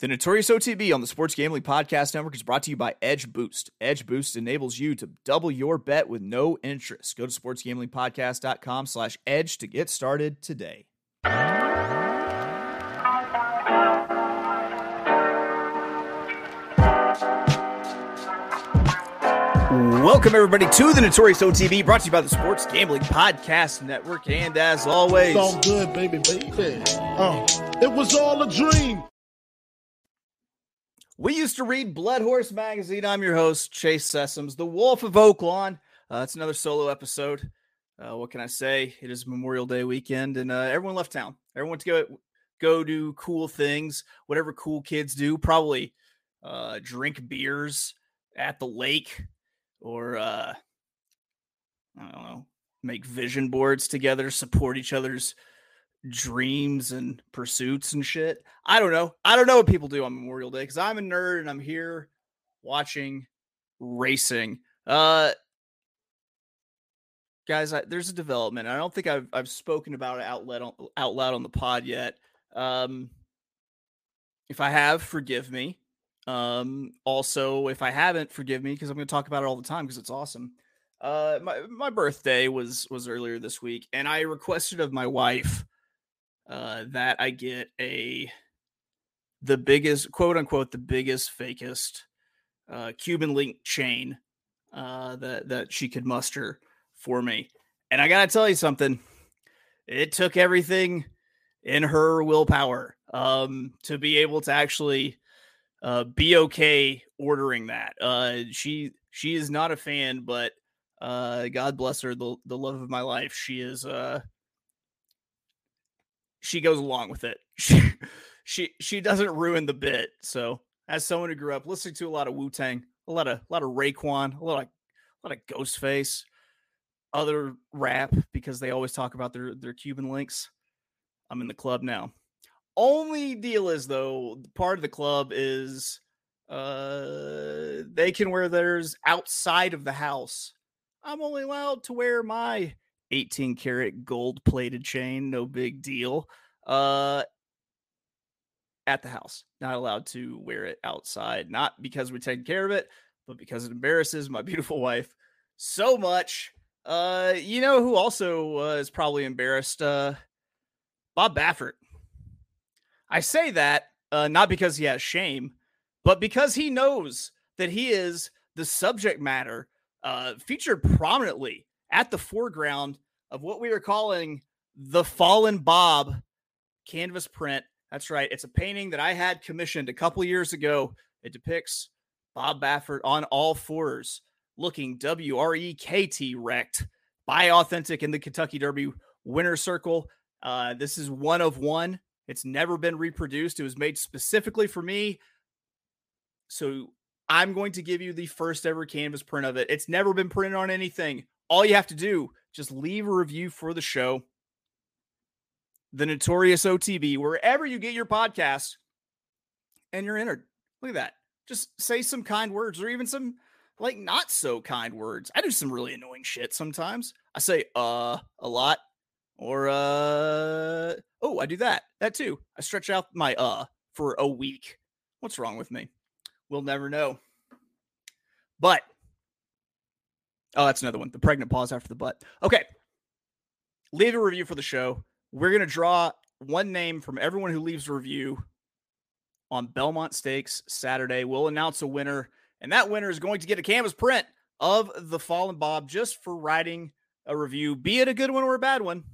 The Notorious OTB on the Sports Gambling Podcast Network is brought to you by Edge Boost. Edge Boost enables you to double your bet with no interest. Go to sportsgamblingpodcast.com slash edge to get started today. Welcome, everybody, to the Notorious OTB, brought to you by the Sports Gambling Podcast Network. And as always, It's all good, baby, baby. Oh, it was all a dream. We used to read Blood Horse Magazine. I'm your host, Chase Sessoms, the Wolf of Oaklawn. Uh, it's another solo episode. Uh, what can I say? It is Memorial Day weekend, and uh, everyone left town. Everyone to go go do cool things, whatever cool kids do. Probably uh, drink beers at the lake, or uh, I don't know, make vision boards together, support each other's dreams and pursuits and shit. I don't know. I don't know what people do on Memorial Day because I'm a nerd and I'm here watching racing. Uh guys, I, there's a development. I don't think I've I've spoken about it out loud on, out loud on the pod yet. Um if I have, forgive me. Um also if I haven't, forgive me because I'm going to talk about it all the time because it's awesome. Uh my my birthday was was earlier this week and I requested of my wife uh, that I get a the biggest quote unquote the biggest fakest uh, Cuban link chain uh, that that she could muster for me. And I gotta tell you something, it took everything in her willpower um, to be able to actually uh, be okay ordering that. Uh, she she is not a fan, but uh, God bless her, the the love of my life. She is uh she goes along with it. She she she doesn't ruin the bit. So as someone who grew up listening to a lot of Wu Tang, a lot of a lot of Raekwon, a lot of a lot of Ghostface, other rap because they always talk about their their Cuban links. I'm in the club now. Only deal is though, part of the club is uh they can wear theirs outside of the house. I'm only allowed to wear my 18 karat gold plated chain, no big deal. Uh at the house. Not allowed to wear it outside, not because we're taking care of it, but because it embarrasses my beautiful wife so much. Uh you know who also uh, is probably embarrassed uh Bob Baffert. I say that uh not because he has shame, but because he knows that he is the subject matter uh featured prominently at the foreground of what we are calling the Fallen Bob canvas print. That's right. It's a painting that I had commissioned a couple years ago. It depicts Bob Baffert on all fours, looking W R E K T wrecked by Authentic in the Kentucky Derby winner circle. Uh, this is one of one. It's never been reproduced. It was made specifically for me. So I'm going to give you the first ever canvas print of it. It's never been printed on anything. All you have to do, just leave a review for the show. The Notorious OTB, wherever you get your podcast, and you're entered. Look at that. Just say some kind words or even some like not so kind words. I do some really annoying shit sometimes. I say uh a lot or uh oh, I do that. That too. I stretch out my uh for a week. What's wrong with me? We'll never know. But oh, that's another one. The pregnant pause after the butt. Okay. Leave a review for the show. We're gonna draw one name from everyone who leaves a review on Belmont Stakes Saturday. We'll announce a winner, and that winner is going to get a canvas print of the Fallen Bob just for writing a review, be it a good one or a bad one,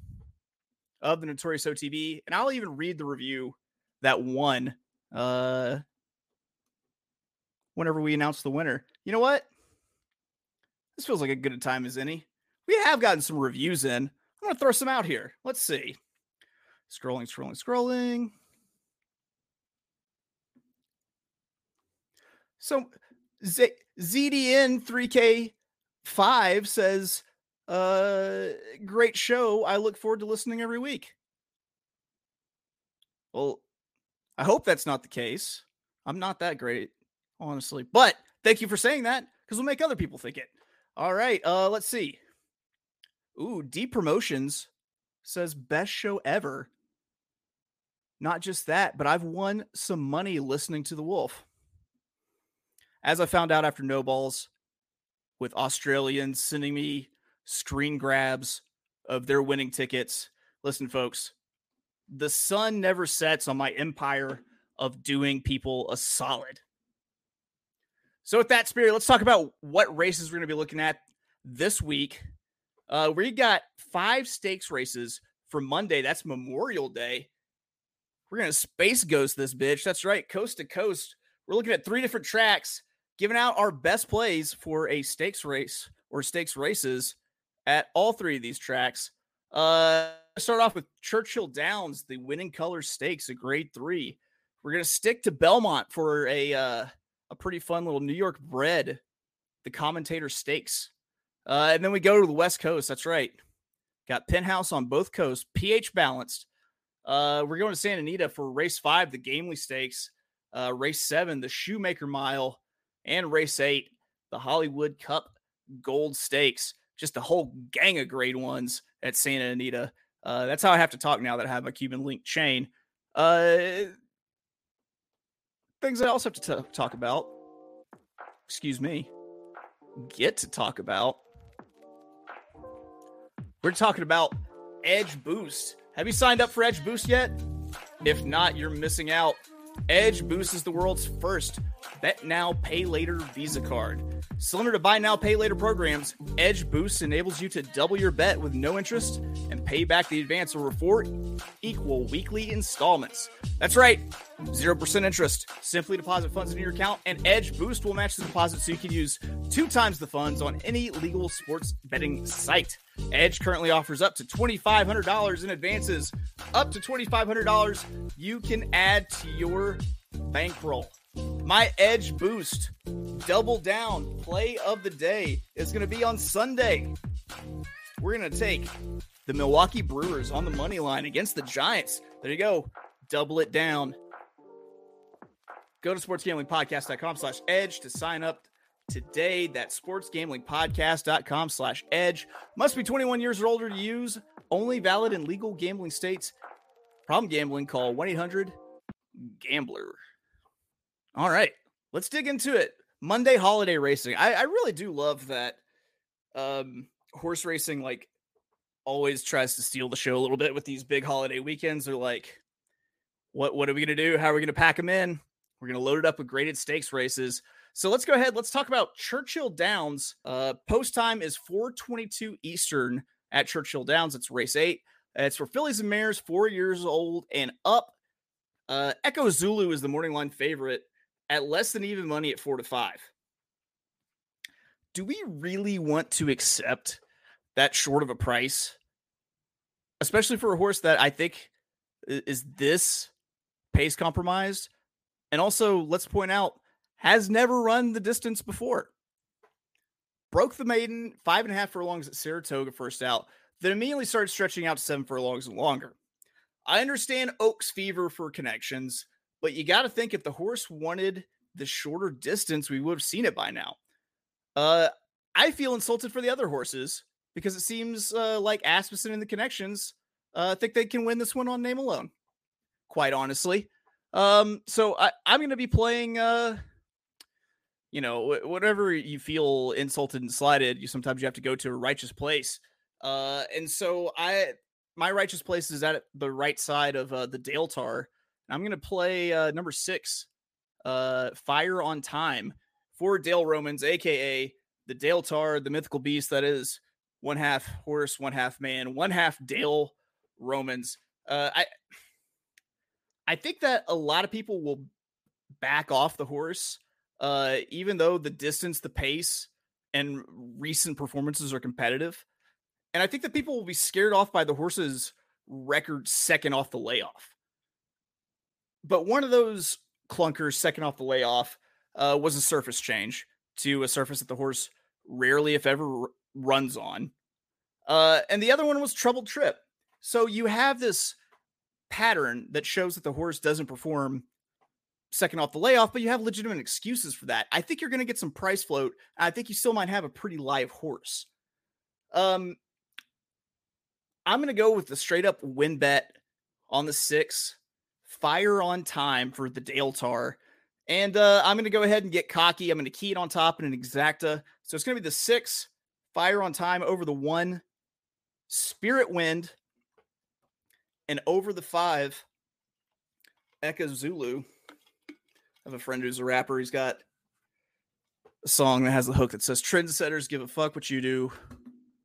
of the Notorious OTB. And I'll even read the review that won uh, whenever we announce the winner. You know what? This feels like a good time as any. We have gotten some reviews in. I'm going to throw some out here. Let's see. Scrolling, scrolling, scrolling. So Z- ZDN3K5 says, uh, great show. I look forward to listening every week. Well, I hope that's not the case. I'm not that great, honestly. But thank you for saying that because we'll make other people think it. All right. Uh, let's see. Ooh, Deep Promotions says best show ever. Not just that, but I've won some money listening to the Wolf. As I found out after no balls, with Australians sending me screen grabs of their winning tickets. Listen, folks, the sun never sets on my empire of doing people a solid. So, with that spirit, let's talk about what races we're going to be looking at this week. Uh, we got five stakes races for Monday. That's Memorial Day. We're going to space ghost this bitch. That's right, coast to coast. We're looking at three different tracks, giving out our best plays for a stakes race or stakes races at all three of these tracks. Uh, start off with Churchill Downs, the winning color stakes, a grade three. We're gonna stick to Belmont for a uh, a pretty fun little New York bred, the commentator stakes. Uh, and then we go to the West Coast. That's right. Got Penthouse on both coasts, pH balanced. Uh, we're going to Santa Anita for race five, the Gamely Stakes, uh, race seven, the Shoemaker Mile, and race eight, the Hollywood Cup Gold Stakes. Just a whole gang of grade ones at Santa Anita. Uh, that's how I have to talk now that I have my Cuban link chain. Uh, things I also have to t- talk about. Excuse me. Get to talk about. We're talking about Edge Boost. Have you signed up for Edge Boost yet? If not, you're missing out. Edge Boost is the world's first bet now, pay later Visa card. Similar to buy now, pay later programs, Edge Boost enables you to double your bet with no interest and pay back the advance over four equal weekly installments. That's right, 0% interest. Simply deposit funds into your account, and Edge Boost will match the deposit so you can use two times the funds on any legal sports betting site. Edge currently offers up to $2,500 in advances. Up to $2,500 you can add to your bankroll. My Edge Boost double down play of the day is going to be on Sunday. We're going to take the Milwaukee Brewers on the money line against the Giants. There you go. Double it down. Go to sportsgamblingpodcast.com slash edge to sign up today. That's sportsgamblingpodcast.com slash edge. Must be 21 years or older to use. Only valid in legal gambling states. Problem gambling, call 1 800 Gambler. All right, let's dig into it. Monday holiday racing. I, I really do love that um, horse racing, like, always tries to steal the show a little bit with these big holiday weekends. They're like, what, what are we to do? How are we to pack them in? We're to load it up with graded stakes races. So let's go ahead. Let's talk about Churchill Downs. Uh, post time is 422 Eastern at Churchill Downs. It's race eight. It's for fillies and mares, four years old and up. Uh, Echo Zulu is the morning line favorite at less than even money at four to five. Do we really want to accept that short of a price, especially for a horse that I think is this pace compromised? And also, let's point out, has never run the distance before. Broke the maiden five and a half furlongs at Saratoga first out, then immediately started stretching out to seven furlongs and longer. I understand Oaks fever for connections, but you got to think if the horse wanted the shorter distance, we would have seen it by now. Uh, I feel insulted for the other horses because it seems uh, like Asmussen and the connections uh, think they can win this one on name alone. Quite honestly, um, so I, I'm going to be playing. Uh, you know, whatever you feel insulted and slighted, you sometimes you have to go to a righteous place. Uh, and so I, my righteous place is at the right side of uh, the Dale Tar. I'm going to play uh, number six, uh, Fire on Time for Dale Romans, aka the Dale Tar, the mythical beast that is one half horse, one half man, one half Dale Romans. Uh, I, I think that a lot of people will back off the horse uh, even though the distance, the pace, and recent performances are competitive. And I think that people will be scared off by the horse's record second off the layoff. But one of those clunkers second off the layoff uh, was a surface change to a surface that the horse rarely, if ever, r- runs on. Uh, and the other one was troubled trip. So you have this pattern that shows that the horse doesn't perform second off the layoff, but you have legitimate excuses for that. I think you're going to get some price float. I think you still might have a pretty live horse. Um, I'm going to go with the straight up win bet on the six, Fire on Time for the Dale Tar. And uh, I'm going to go ahead and get cocky. I'm going to key it on top in an exacta. So it's going to be the six Fire on Time over the one Spirit Wind and over the five Echo Zulu. I have a friend who's a rapper. He's got a song that has the hook that says Trendsetters give a fuck what you do.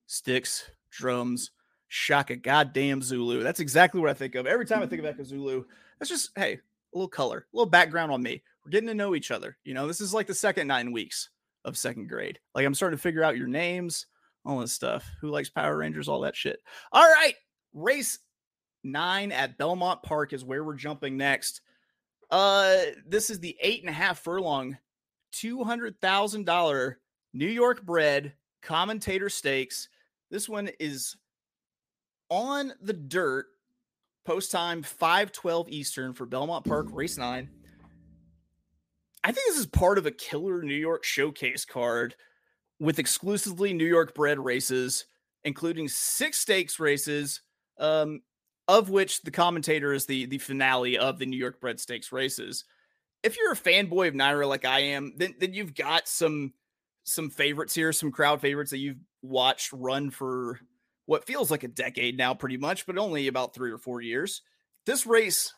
Sticks, drums, shaka goddamn Zulu. That's exactly what I think of. Every time I think of Echo Zulu, that's just, hey, a little color, a little background on me. We're getting to know each other. You know, this is like the second nine weeks of second grade. Like I'm starting to figure out your names, all this stuff. Who likes Power Rangers, all that shit. All right. Race nine at Belmont Park is where we're jumping next. Uh, this is the eight and a half furlong, two hundred thousand dollar New York bred commentator stakes. This one is on the dirt. Post time five twelve Eastern for Belmont Park race nine. I think this is part of a killer New York showcase card with exclusively New York bred races, including six stakes races, um, of which the commentator is the the finale of the New York bred stakes races. If you're a fanboy of NYRA like I am, then then you've got some some favorites here, some crowd favorites that you've watched run for what feels like a decade now, pretty much, but only about three or four years. This race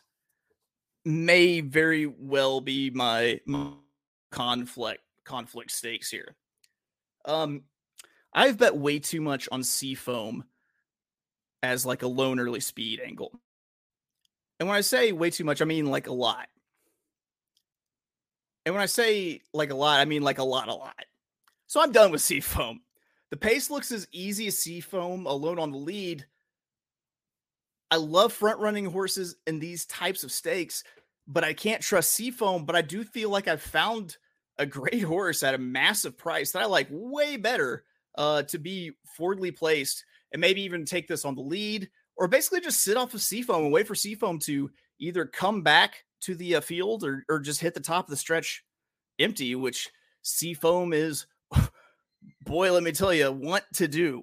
may very well be my, my conflict conflict stakes here. Um, I've bet way too much on Seafoam as like a lone early speed angle. And when I say way too much, I mean like a lot. And when I say like a lot, I mean like a lot, a lot. So I'm done with Seafoam. The pace looks as easy as Seafoam alone on the lead. I love front running horses in these types of stakes, but I can't trust Seafoam. But I do feel like I've found a great horse at a massive price that I like way better uh, to be forwardly placed and maybe even take this on the lead or basically just sit off of Seafoam and wait for Seafoam to either come back to the uh, field or, or just hit the top of the stretch empty, which Seafoam is, boy, let me tell you, want to do.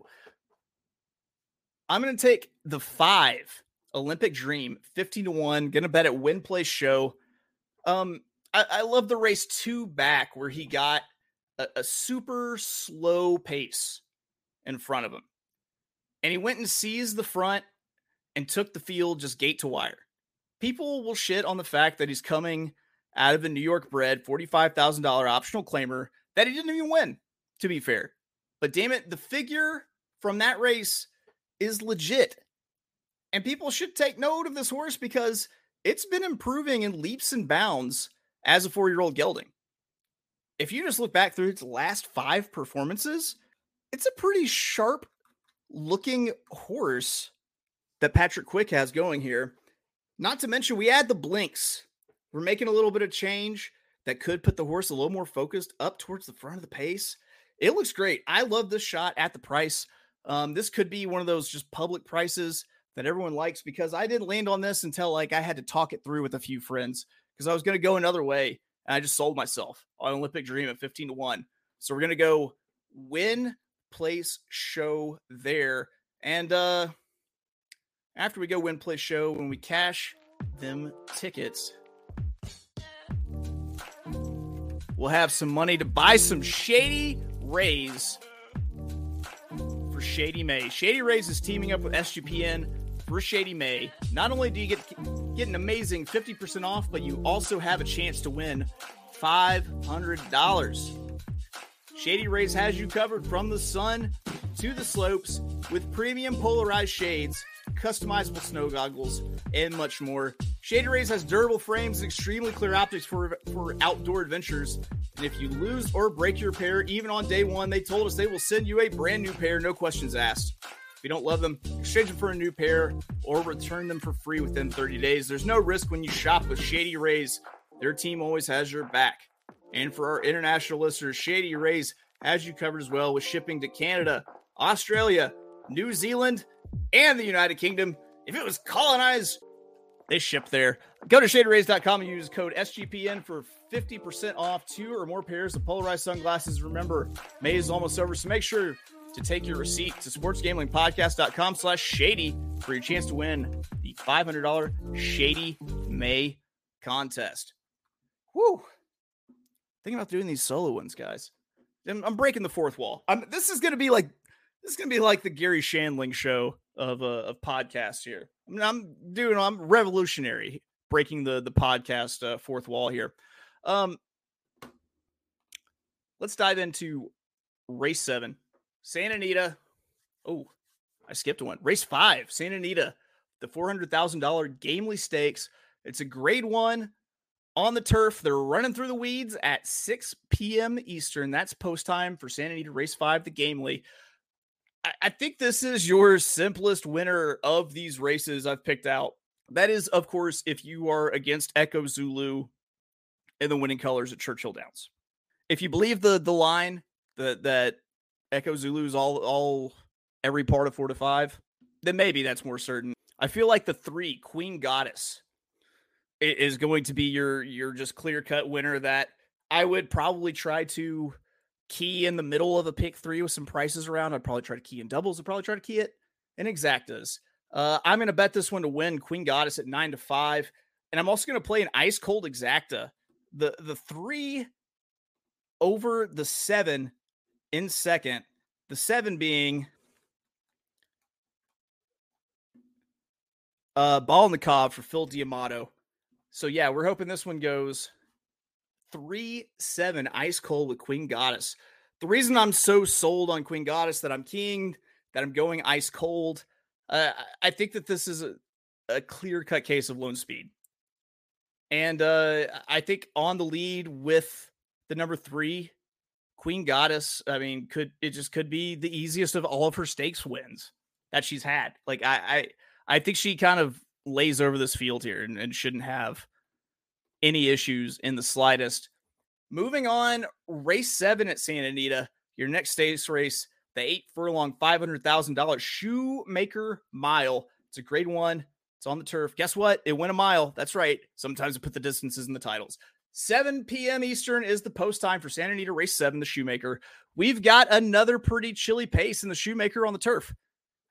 I'm going to take the five Olympic Dream, 15 to 1, going to bet at Win Place Show. Um, I, I, love the race two back where he got a, a super slow pace in front of him. And he went and seized the front and took the field just gate to wire. People will shit on the fact that he's coming out of the New York bred $45,000 optional claimer that he didn't even win, to be fair. But damn it, the figure from that race is legit. And people should take note of this horse because it's been improving in leaps and bounds as a four year old gelding. If you just look back through its last five performances, it's a pretty sharp looking horse that Patrick Quick has going here. Not to mention, we add the blinks. We're making a little bit of change that could put the horse a little more focused up towards the front of the pace. It looks great. I love this shot at the price. Um, this could be one of those just public prices that everyone likes because I didn't land on this until like I had to talk it through with a few friends because I was going to go another way and I just sold myself on Olympic Dream at 15 to 1. So we're going to go win place show there. And uh after we go win place show, when we cash them tickets, we'll have some money to buy some Shady Rays for Shady May. Shady Rays is teaming up with SGPN for Shady May. Not only do you get get an amazing 50% off, but you also have a chance to win $500. Shady Rays has you covered from the sun to the slopes with premium polarized shades, customizable snow goggles, and much more. Shady Rays has durable frames and extremely clear optics for, for outdoor adventures. And if you lose or break your pair, even on day one, they told us they will send you a brand new pair, no questions asked. If you don't love them, exchange them for a new pair or return them for free within 30 days. There's no risk when you shop with Shady Rays. Their team always has your back. And for our international listeners, Shady Rays has you covered as well with shipping to Canada, Australia, New Zealand, and the United Kingdom. If it was colonized, they ship there. Go to shadyrays.com and use code SGPN for 50% off two or more pairs of polarized sunglasses. Remember, May is almost over, so make sure to take your receipt to sportsgamblingpodcast.com slash shady for your chance to win the $500 Shady May contest. Whoo! Thinking about doing these solo ones, guys. I'm, I'm breaking the fourth wall. I'm, this is going to be like this is going to be like the Garry Shandling show of uh, of podcasts here. I mean, I'm doing I'm revolutionary, breaking the the podcast uh, fourth wall here. Um, let's dive into race seven, Santa Anita. Oh, I skipped one. Race five, Santa Anita, the four hundred thousand dollar Gamely Stakes. It's a grade one on the turf. They're running through the weeds at 6 p.m. Eastern. That's post time for Santa Anita Race 5, the Gamely. I, think this is your simplest winner of these races I've picked out. That is, of course, if you are against Echo Zulu in the winning colors at Churchill Downs. If you believe the the line that that Echo Zulu is all all every part of four to five, then maybe that's more certain. I feel like the three Queen Goddess is going to be your your just clear cut winner that I would probably try to key in the middle of a pick three with some prices around. I'd probably try to key in doubles. I'd probably try to key it in exactas. Uh, I'm going to bet this one to win Queen Goddess at nine to five, and I'm also going to play an ice cold exacta. The the three over the seven in second. The seven being uh, ball in the cob for Phil D'Amato. So yeah, we're hoping this one goes three seven ice cold with Queen Goddess. The reason I'm so sold on Queen Goddess that I'm keying that I'm going ice cold, uh, I think that this is a, a clear cut case of lone speed, and uh, I think on the lead with the number three Queen Goddess. I mean, could it just could be the easiest of all of her stakes wins that she's had. Like I, I, I think she kind of lays over this field here and, and shouldn't have any issues in the slightest. Moving on, race seven at Santa Anita, your next stakes race, the eight furlong, $500,000 shoemaker mile. It's a grade one. It's on the turf. Guess what? It went a mile. That's right. Sometimes I put the distances in the titles. 7 p.m. Eastern is the post time for Santa Anita Race 7, the Shoemaker. We've got another pretty chilly pace in the Shoemaker on the turf.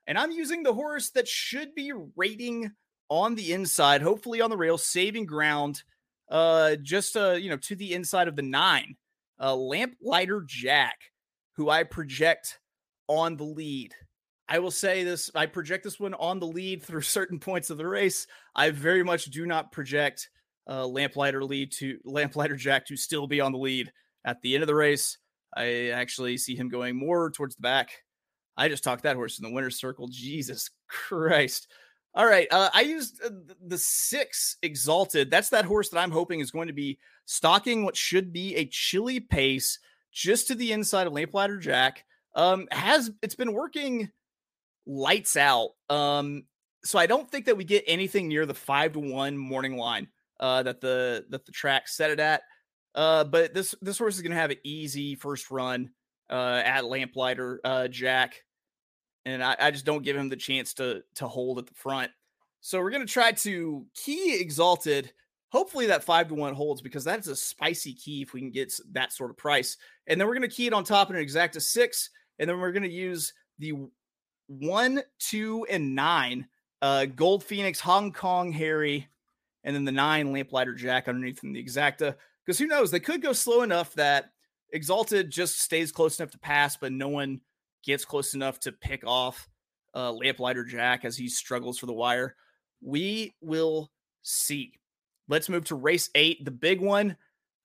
And I'm using the horse that should be rating on the inside, hopefully on the rail, saving ground, uh, just uh, you know, to the inside of the nine. Uh, Lamplighter Jack, who I project on the lead. I will say this: I project this one on the lead through certain points of the race. I very much do not project uh, Lamplighter lead to Lamplighter Jack to still be on the lead at the end of the race. I actually see him going more towards the back. I just talked that horse in the winner's circle. Jesus Christ. All right. Uh, I used uh, the six exalted. That's that horse that I'm hoping is going to be stalking what should be a chilly pace just to the inside of Lamplighter Jack. Um, has it's been working lights out. Um, so I don't think that we get anything near the five to one morning line uh, that the that the track set it at. Uh, but this this horse is going to have an easy first run uh, at Lamplighter uh, Jack and I, I just don't give him the chance to to hold at the front. So we're gonna try to key exalted. Hopefully that five to one holds because that is a spicy key if we can get that sort of price. And then we're gonna key it on top in an exacta six, and then we're gonna use the one, two, and nine uh, Gold Phoenix, Hong Kong Harry, and then the nine Lamplighter Jack underneath in the exacta. Because who knows, they could go slow enough that Exalted just stays close enough to pass, but no one gets close enough to pick off uh, Lamplighter Jack as he struggles for the wire. We will see. Let's move to race eight, the big one.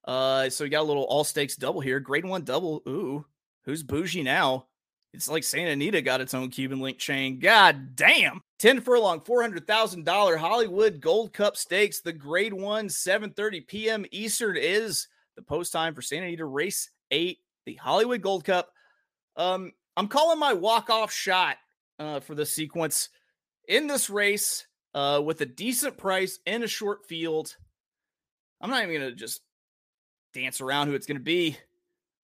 Uh, so we got a little all stakes double here. Grade one double. Ooh, who's bougie now? It's like Santa Anita got its own Cuban link chain. God damn. 10 furlong, $400,000 Hollywood Gold Cup Stakes. The grade one, 7.30 p.m. Eastern is the post time for Santa Anita Race 8, the Hollywood Gold Cup. Um, I'm calling my walk off shot uh, for the sequence in this race uh, with a decent price in a short field. I'm not even going to just dance around who it's going to be.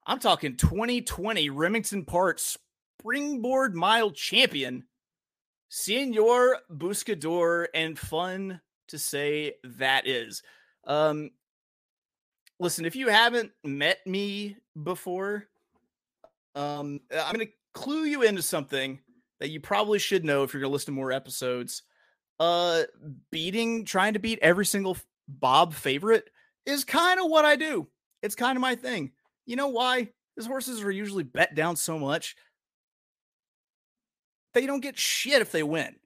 I'm talking 2020 Remington Park Springboard Mile Champion, Senor Buscador, and fun to say that is. Um, listen, if you haven't met me before, um, I'm going to clue you into something that you probably should know if you're going to listen to more episodes. Uh, beating, trying to beat every single Bob favorite is kind of what I do. It's kind of my thing. You know why? His horses are usually bet down so much. They don't get shit if they win,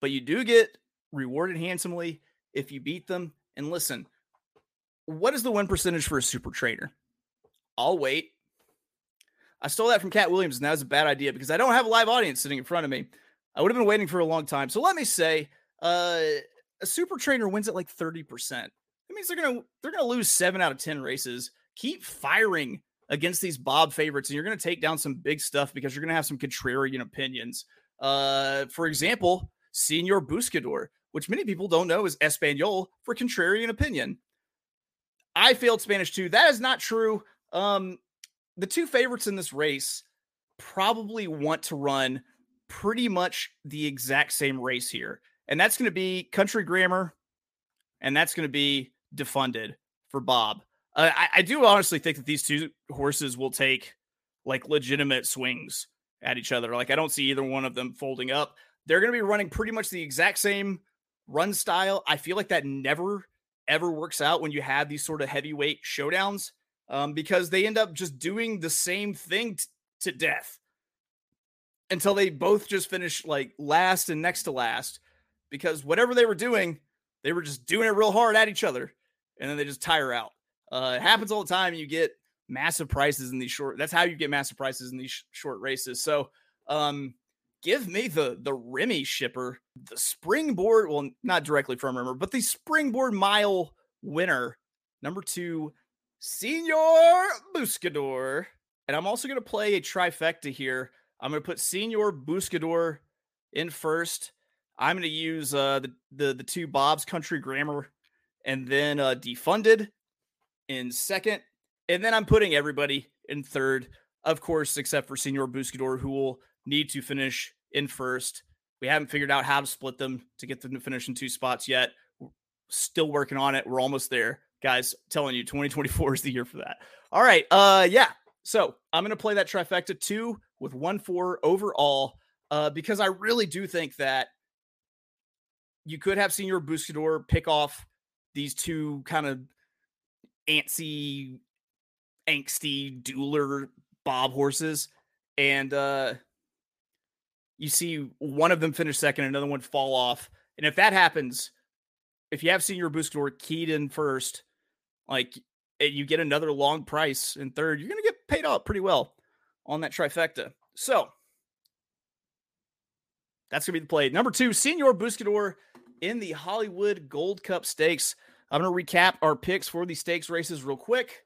but you do get rewarded handsomely if you beat them. And listen, what is the win percentage for a super trainer? I'll wait. I stole that from Katt Williams, and that was a bad idea because I don't have a live audience sitting in front of me. I would have been waiting for a long time. So let me say, uh, a super trainer wins at like 30%. That means they're gonna they're gonna lose seven out of ten races. Keep firing against these Bob favorites, and you're gonna take down some big stuff because you're gonna have some contrarian opinions. Uh, for example, Senor Buscador, which many people don't know is Espanol for contrarian opinion. I failed Spanish too. That is not true. Um, the two favorites in this race probably want to run pretty much the exact same race here. And that's going to be Country Grammar and that's going to be defunded for Bob. Uh, I, I do honestly think that these two horses will take like legitimate swings at each other. Like I don't see either one of them folding up. They're going to be running pretty much the exact same run style. I feel like that never ever works out when you have these sort of heavyweight showdowns um, because they end up just doing the same thing t- to death until they both just finish like last and next to last because whatever they were doing, they were just doing it real hard at each other and then they just tire out. Uh, it happens all the time. You get massive prices in these short. That's how you get massive prices in these sh- short races. So, um, give me the the Remy shipper, the springboard. Well, not directly from Rimmer, but the springboard mile winner, number two, Senor Buscador. And I'm also going to play a trifecta here. I'm going to put Senor Buscador in first. I'm going to use uh, the, the the two Bob's Country Grammar, and then uh, Defunded in second, and then I'm putting everybody in third, of course, except for Senor Buscador, who will need to finish in first. We haven't figured out how to split them to get them to finish in two spots yet. We're still working on it. We're almost there, guys. telling you, 2024 is the year for that. All right, uh, yeah. So I'm to play that trifecta two with one four overall, uh, because I really do think that you could have Senor Buscador pick off these two kind of antsy, angsty dueler Bob horses, and uh, you see one of them finish second, another one fall off, and if that happens, if you have Senor Buscador keyed in first, like you get another long price in third, you're gonna get paid out pretty well on that trifecta. So that's gonna be the play. Number two, Senor Buscador in the Hollywood Gold Cup Stakes. I'm going to recap our picks for the stakes races real quick.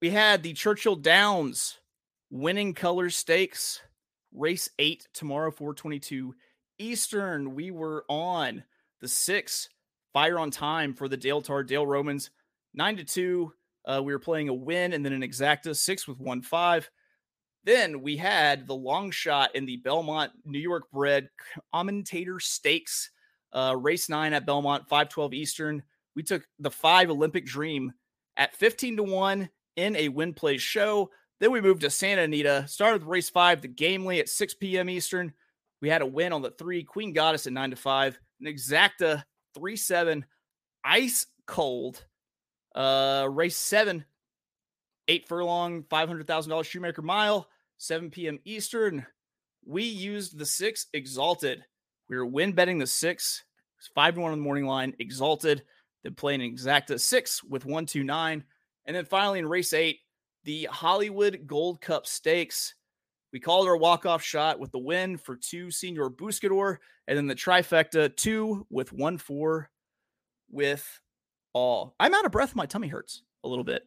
We had the Churchill Downs winning colors stakes, race eight tomorrow, 422 Eastern. We were on the six, fire on time for the Dale Tar Dale Romans, nine to two. Uh, we were playing a win and then an exacta, six with one five. Then we had the long shot in the Belmont New York bred commentator stakes, uh, race nine at Belmont, 512 Eastern. We took the five Olympic Dream at 15 to 1 in a win play show. Then we moved to Santa Anita, started with race five, the Gamely at 6 p.m. Eastern. We had a win on the three, Queen Goddess at 9 to 5, an exacta 3 7, ice cold. Uh, race seven, eight furlong, $500,000 shoemaker mile, 7 p.m. Eastern. We used the six exalted. We were win betting the six, five to one on the morning line, exalted, then playing exacta six with one, two, nine. And then finally in race eight, the Hollywood Gold Cup Stakes. We called our walk-off shot with the win for two Senor Buscador, and then the trifecta two with one four with all. I'm out of breath. My tummy hurts a little bit.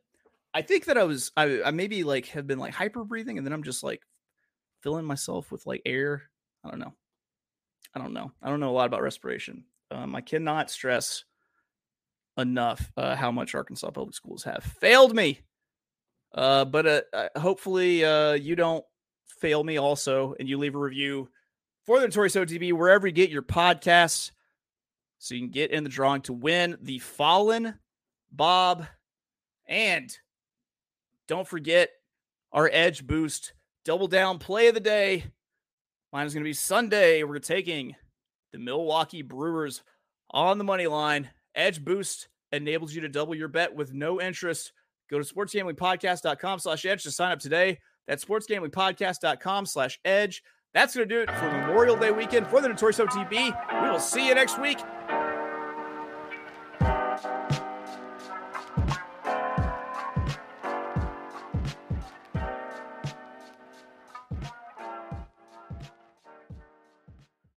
I think that I was I, I maybe like have been like hyper breathing and then I'm just like filling myself with like air. I don't know. I don't know. I don't know a lot about respiration. Um, I cannot stress enough uh, how much Arkansas public schools have failed me. Uh, but uh, hopefully uh, you don't fail me also, and you leave a review for the Notorious OTB wherever you get your podcasts, so you can get in the drawing to win the Fallen Bob and don't forget our edge boost double down play of the day. Mine is going to be Sunday. We're taking the Milwaukee Brewers on the money line. Edge Boost enables you to double your bet with no interest. Go to sportsgamblingpodcast.com slash edge to sign up today. That's sportsgamblingpodcast.com slash edge. That's going to do it for Memorial Day weekend for the Notorious OTB. We will see you next week.